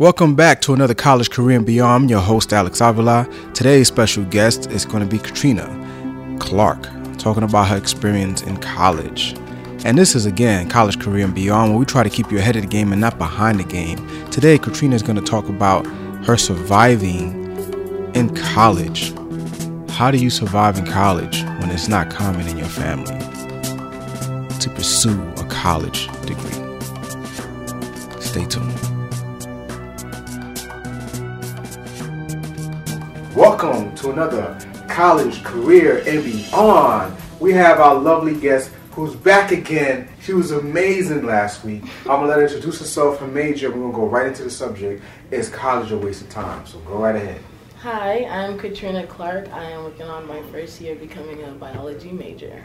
Welcome back to another College Career and Beyond. I'm your host, Alex Avila. Today's special guest is going to be Katrina Clark, talking about her experience in college. And this is again College Career and Beyond, where we try to keep you ahead of the game and not behind the game. Today, Katrina is going to talk about her surviving in college. How do you survive in college when it's not common in your family to pursue a college degree? Stay tuned. Welcome to another college career and beyond. We have our lovely guest who's back again. She was amazing last week. I'm gonna let her introduce herself, her major. We're gonna go right into the subject. Is college a waste of time? So go right ahead. Hi, I'm Katrina Clark. I am working on my first year becoming a biology major.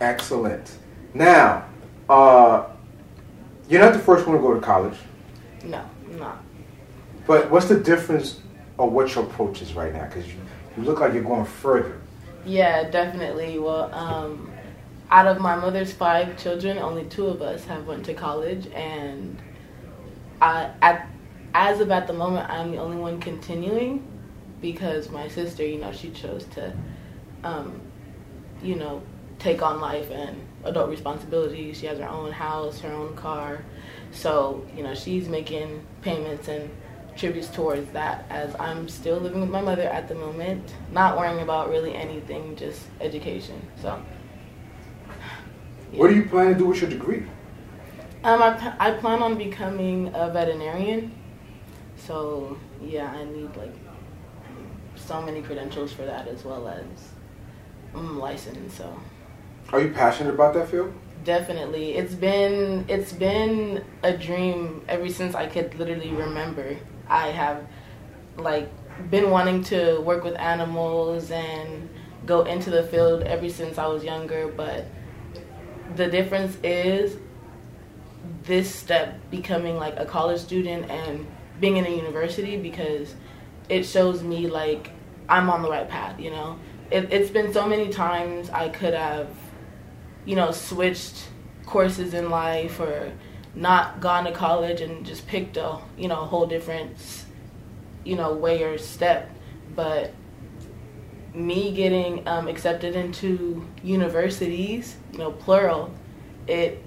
Excellent. Now, uh, you're not the first one to go to college, No, I'm not. but what's the difference of what your approach is right now? Because you, you look like you're going further. Yeah, definitely. Well, um, out of my mother's five children, only two of us have went to college, and I, at as of at the moment, I'm the only one continuing because my sister, you know, she chose to, um, you know, take on life and adult responsibilities. She has her own house, her own car, so you know, she's making payments and tributes towards that as I'm still living with my mother at the moment, not worrying about really anything, just education. So. What do you plan to do with your degree? Um, I, I plan on becoming a veterinarian. So yeah, I need like so many credentials for that as well as um, license. So Are you passionate about that field? Definitely, it's been it's been a dream ever since I could literally remember. I have like been wanting to work with animals and go into the field ever since I was younger, but the difference is this step becoming like a college student and being in a university because it shows me like I'm on the right path, you know. It, it's been so many times I could have, you know, switched courses in life or not gone to college and just picked a, you know, a whole different, you know, way or step. But me getting um, accepted into universities, you know, plural, it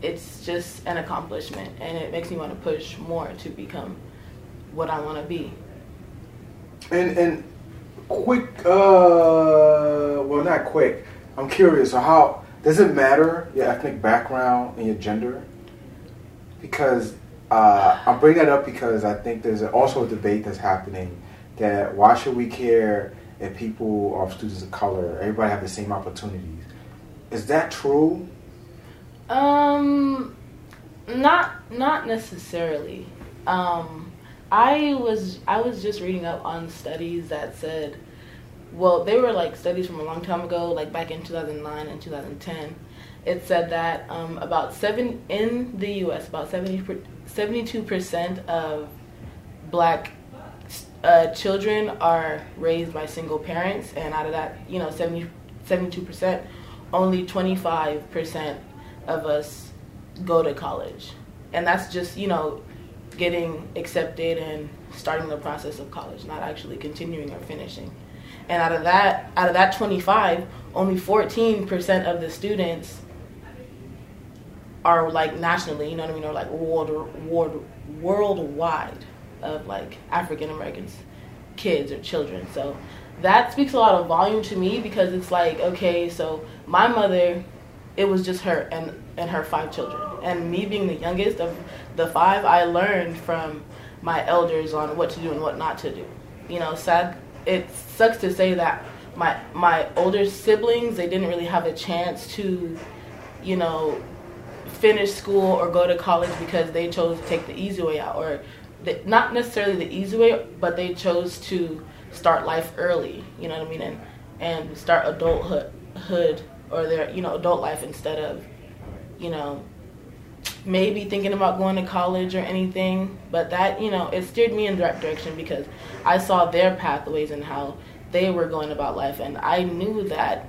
it's just an accomplishment and it makes me want to push more to become what I want to be. And and quick, uh, well, not quick. I'm curious. How does it matter your ethnic background and your gender? Because uh, I'm bringing that up because I think there's also a debate that's happening that why should we care if people are students of color? Everybody have the same opportunities. Is that true? Um, not not necessarily. Um, I was I was just reading up on studies that said, well, they were like studies from a long time ago, like back in 2009 and 2010. It said that um, about seven in the U.S. about 72 percent of black uh, children are raised by single parents, and out of that, you know, 70, 72 percent, only 25 percent of us go to college. And that's just, you know, getting accepted and starting the process of college, not actually continuing or finishing. And out of that, out of that 25, only 14% of the students are like nationally, you know what I mean, or like world, world, worldwide of like African Americans, kids or children. So that speaks a lot of volume to me because it's like, okay, so my mother it was just her and and her five children. And me being the youngest of the five, I learned from my elders on what to do and what not to do. You know, sad. It sucks to say that my my older siblings they didn't really have a chance to, you know, finish school or go to college because they chose to take the easy way out, or the, not necessarily the easy way, but they chose to start life early. You know what I mean, and and start adulthood hood or their you know adult life instead of you know maybe thinking about going to college or anything but that you know it steered me in the right direction because i saw their pathways and how they were going about life and i knew that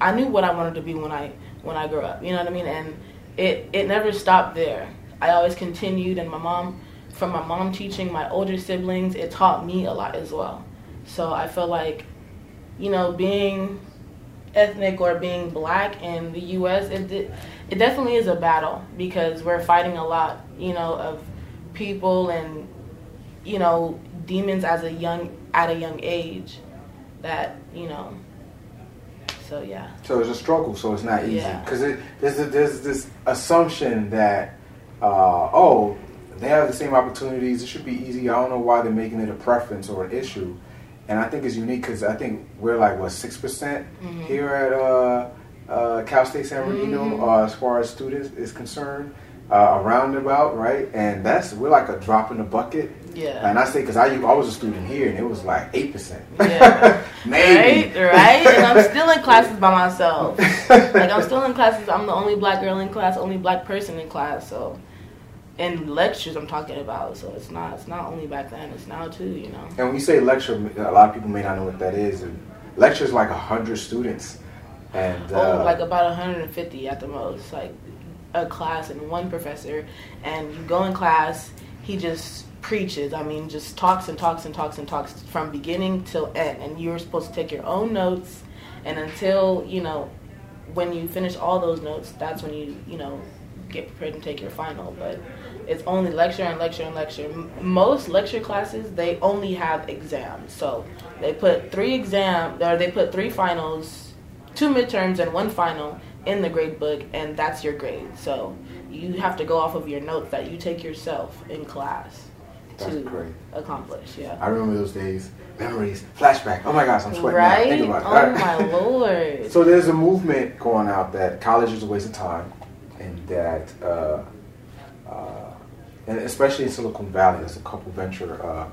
i knew what i wanted to be when i when i grew up you know what i mean and it it never stopped there I always continued, and my mom, from my mom teaching my older siblings, it taught me a lot as well. So I feel like, you know, being ethnic or being black in the U.S. it it definitely is a battle because we're fighting a lot, you know, of people and you know demons as a young at a young age that you know so yeah so it's a struggle so it's not easy because yeah. there's a, there's this assumption that uh, oh they have the same opportunities it should be easy i don't know why they're making it a preference or an issue and i think it's unique because i think we're like what 6% mm-hmm. here at uh, uh, cal state san bernardino mm-hmm. Uh, as far as students is concerned uh, a roundabout, right? And that's we're like a drop in the bucket. Yeah. And I say because I I was a student here and it was like eight percent. Yeah. Maybe. Right. Right. And I'm still in classes by myself. like I'm still in classes. I'm the only black girl in class, only black person in class. So. In lectures, I'm talking about, so it's not it's not only back then, it's now too, you know. And when you say lecture, a lot of people may not know what that is. And lectures like a hundred students, and oh, uh, oh, like about 150 at the most. Like a class and one professor, and you go in class, he just preaches. I mean, just talks and talks and talks and talks from beginning till end, and you're supposed to take your own notes, and until you know, when you finish all those notes, that's when you you know get prepared and take your final. But it's only lecture and lecture and lecture. Most lecture classes they only have exams, so they put three exam or they put three finals, two midterms and one final in the grade book and that's your grade. So you have to go off of your notes that you take yourself in class that's to great. accomplish. Yeah. I remember those days. Memories, flashback. Oh my gosh, I'm sweating right? now. Think about it. Oh my lord. So there's a movement going out that college is a waste of time, and that, uh, uh, and especially in Silicon Valley, there's a couple venture uh,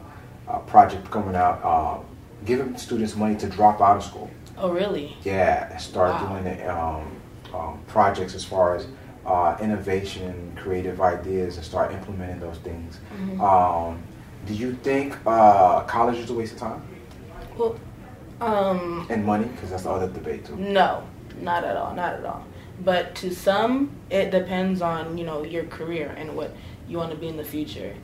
uh project coming out, uh, giving students money to drop out of school. Oh really? Yeah, start wow. doing it. Um, um, projects as far as uh, innovation, creative ideas, and start implementing those things. Mm-hmm. Um, do you think uh, college is a waste of time? Well, um, and money, because that's the other debate too. No, not at all, not at all. But to some, it depends on you know your career and what you want to be in the future.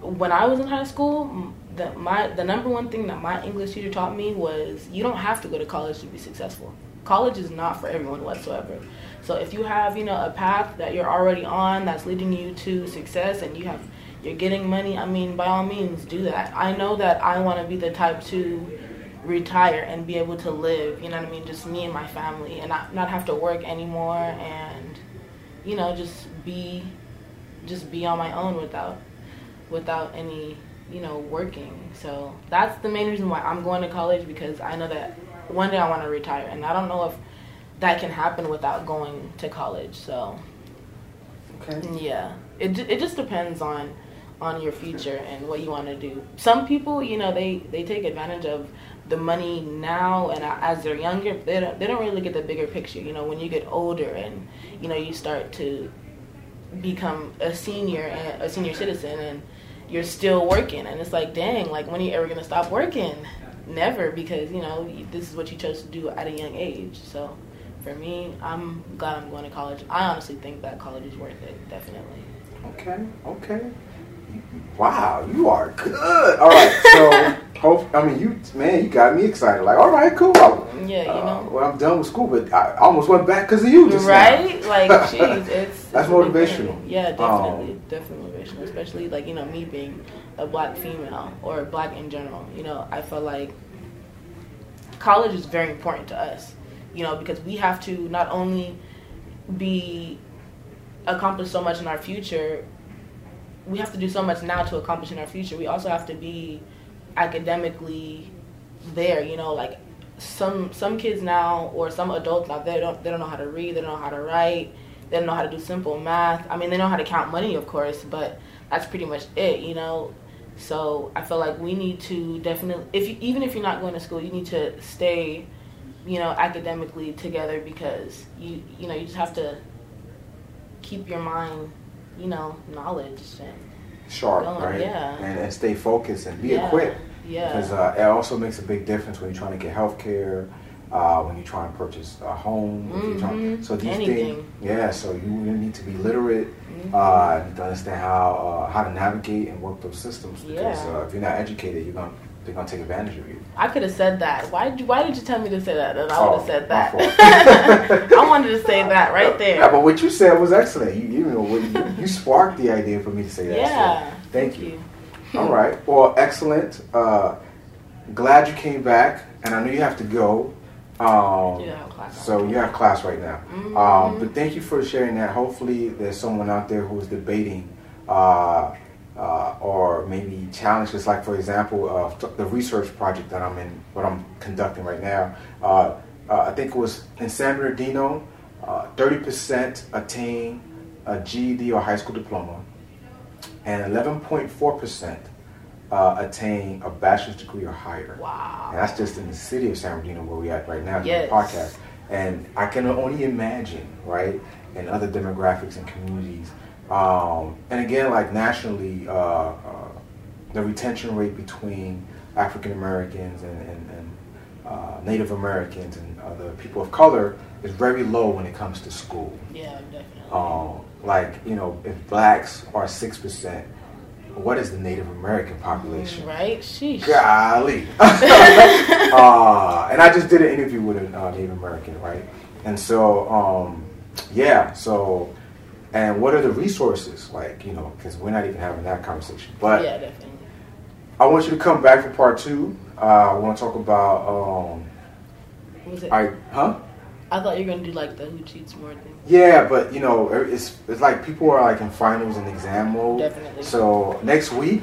When I was in high school, the my the number one thing that my English teacher taught me was you don't have to go to college to be successful college is not for everyone whatsoever. So if you have, you know, a path that you're already on that's leading you to success and you have you're getting money, I mean, by all means do that. I know that I want to be the type to retire and be able to live, you know what I mean, just me and my family and not not have to work anymore and you know, just be just be on my own without without any, you know, working. So that's the main reason why I'm going to college because I know that one day I want to retire, and I don't know if that can happen without going to college. So, okay, yeah, it it just depends on on your future and what you want to do. Some people, you know, they they take advantage of the money now and as they're younger, they don't they don't really get the bigger picture. You know, when you get older and you know you start to become a senior and a senior citizen and you're still working and it's like dang like when are you ever gonna stop working never because you know this is what you chose to do at a young age. So for me, I'm glad I'm going to college. I honestly think that college is worth it, definitely. Okay, okay. Wow, you are good. All right, so hope I mean you, man, you got me excited. Like, all right, cool. Yeah, you uh, know. well, I'm done with school, but I almost went back because of you, just right? Now. Like, jeez, it's that's motivational. Yeah, definitely, um, definitely motivational. Especially like you know me being a black female or black in general. You know, I feel like college is very important to us. You know, because we have to not only be accomplish so much in our future, we have to do so much now to accomplish in our future. We also have to be academically there. You know, like some some kids now or some adults now they don't they don't know how to read, they don't know how to write, they don't know how to do simple math. I mean, they know how to count money, of course, but that's pretty much it. You know, so I feel like we need to definitely, if you, even if you're not going to school, you need to stay, you know, academically together because you you know you just have to keep your mind, you know, knowledge and sharp, going. right? Yeah, and, and stay focused and be yeah. equipped. Yeah, because uh, it also makes a big difference when you're trying to get health care. uh, when you're trying to purchase a home. if you're trying- so these Anything. things, yeah. So you need to be literate. Mm-hmm. Uh, to understand how uh, how to navigate and work those systems because Yeah. uh, if you're not educated, you're gonna they're gonna take advantage of you. I could have said that. Why did you, Why did you tell me to say that? And I Oh, would have said that. I wanted to say that right there. Yeah, but what you said was excellent. You you know you, you sparked the idea for me to say that. so Yeah. thank you. All right. Well, excellent. Uh, glad you came back, and I know you have to go. Um, You. So you have class right now. Mhm. Um, but thank you for sharing that. Hopefully, there's someone out there who is debating uh, uh, or maybe challenged. Just like, for example, uh, the research project that I'm in, what I'm conducting right now. Uh, uh, I think it was in San Bernardino, uh, 30% attain a GED or high school diploma, and 11.4% uh, attain a bachelor's degree or higher. Wow. And that's just in the city of San Bernardino where we're at right now Yes. the podcast. And I can only imagine, right, in other demographics and communities. Um, and again, like nationally, uh, uh, the retention rate between African Americans and, and, and uh, Native Americans and other people of color is very low when it comes to school. Yeah, definitely. Um, like, you know, if blacks are 6%, what is the Native American population? right? Sheesh. Golly. uh, and I just did an interview with a uh, Native American, right? And so, um, yeah, so, and what are the resources? Like, you know, because we're not even having that conversation. But yeah, definitely. I want you to come back for part two. Uh, I want to talk about, um, Was it? I, huh? I thought you were gonna do like the who cheats more thing. Yeah, but you know, it's it's like people are like in finals and exam mode. Definitely. So next week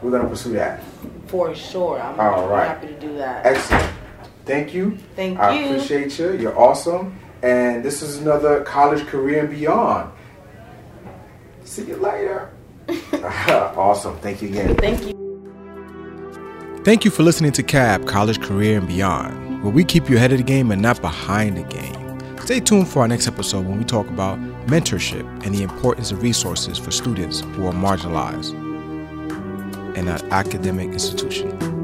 we're gonna pursue that. For sure. I'm, All I'm happy to do that. Excellent. Thank you. Thank I you. I appreciate you. You're awesome. And this is another college career and beyond. See you later. awesome. Thank you again. Thank you. Thank you for listening to CAB College Career and Beyond, where we keep you ahead of the game and not behind the game. Stay tuned for our next episode when we talk about mentorship and the importance of resources for students who are marginalized in an academic institution.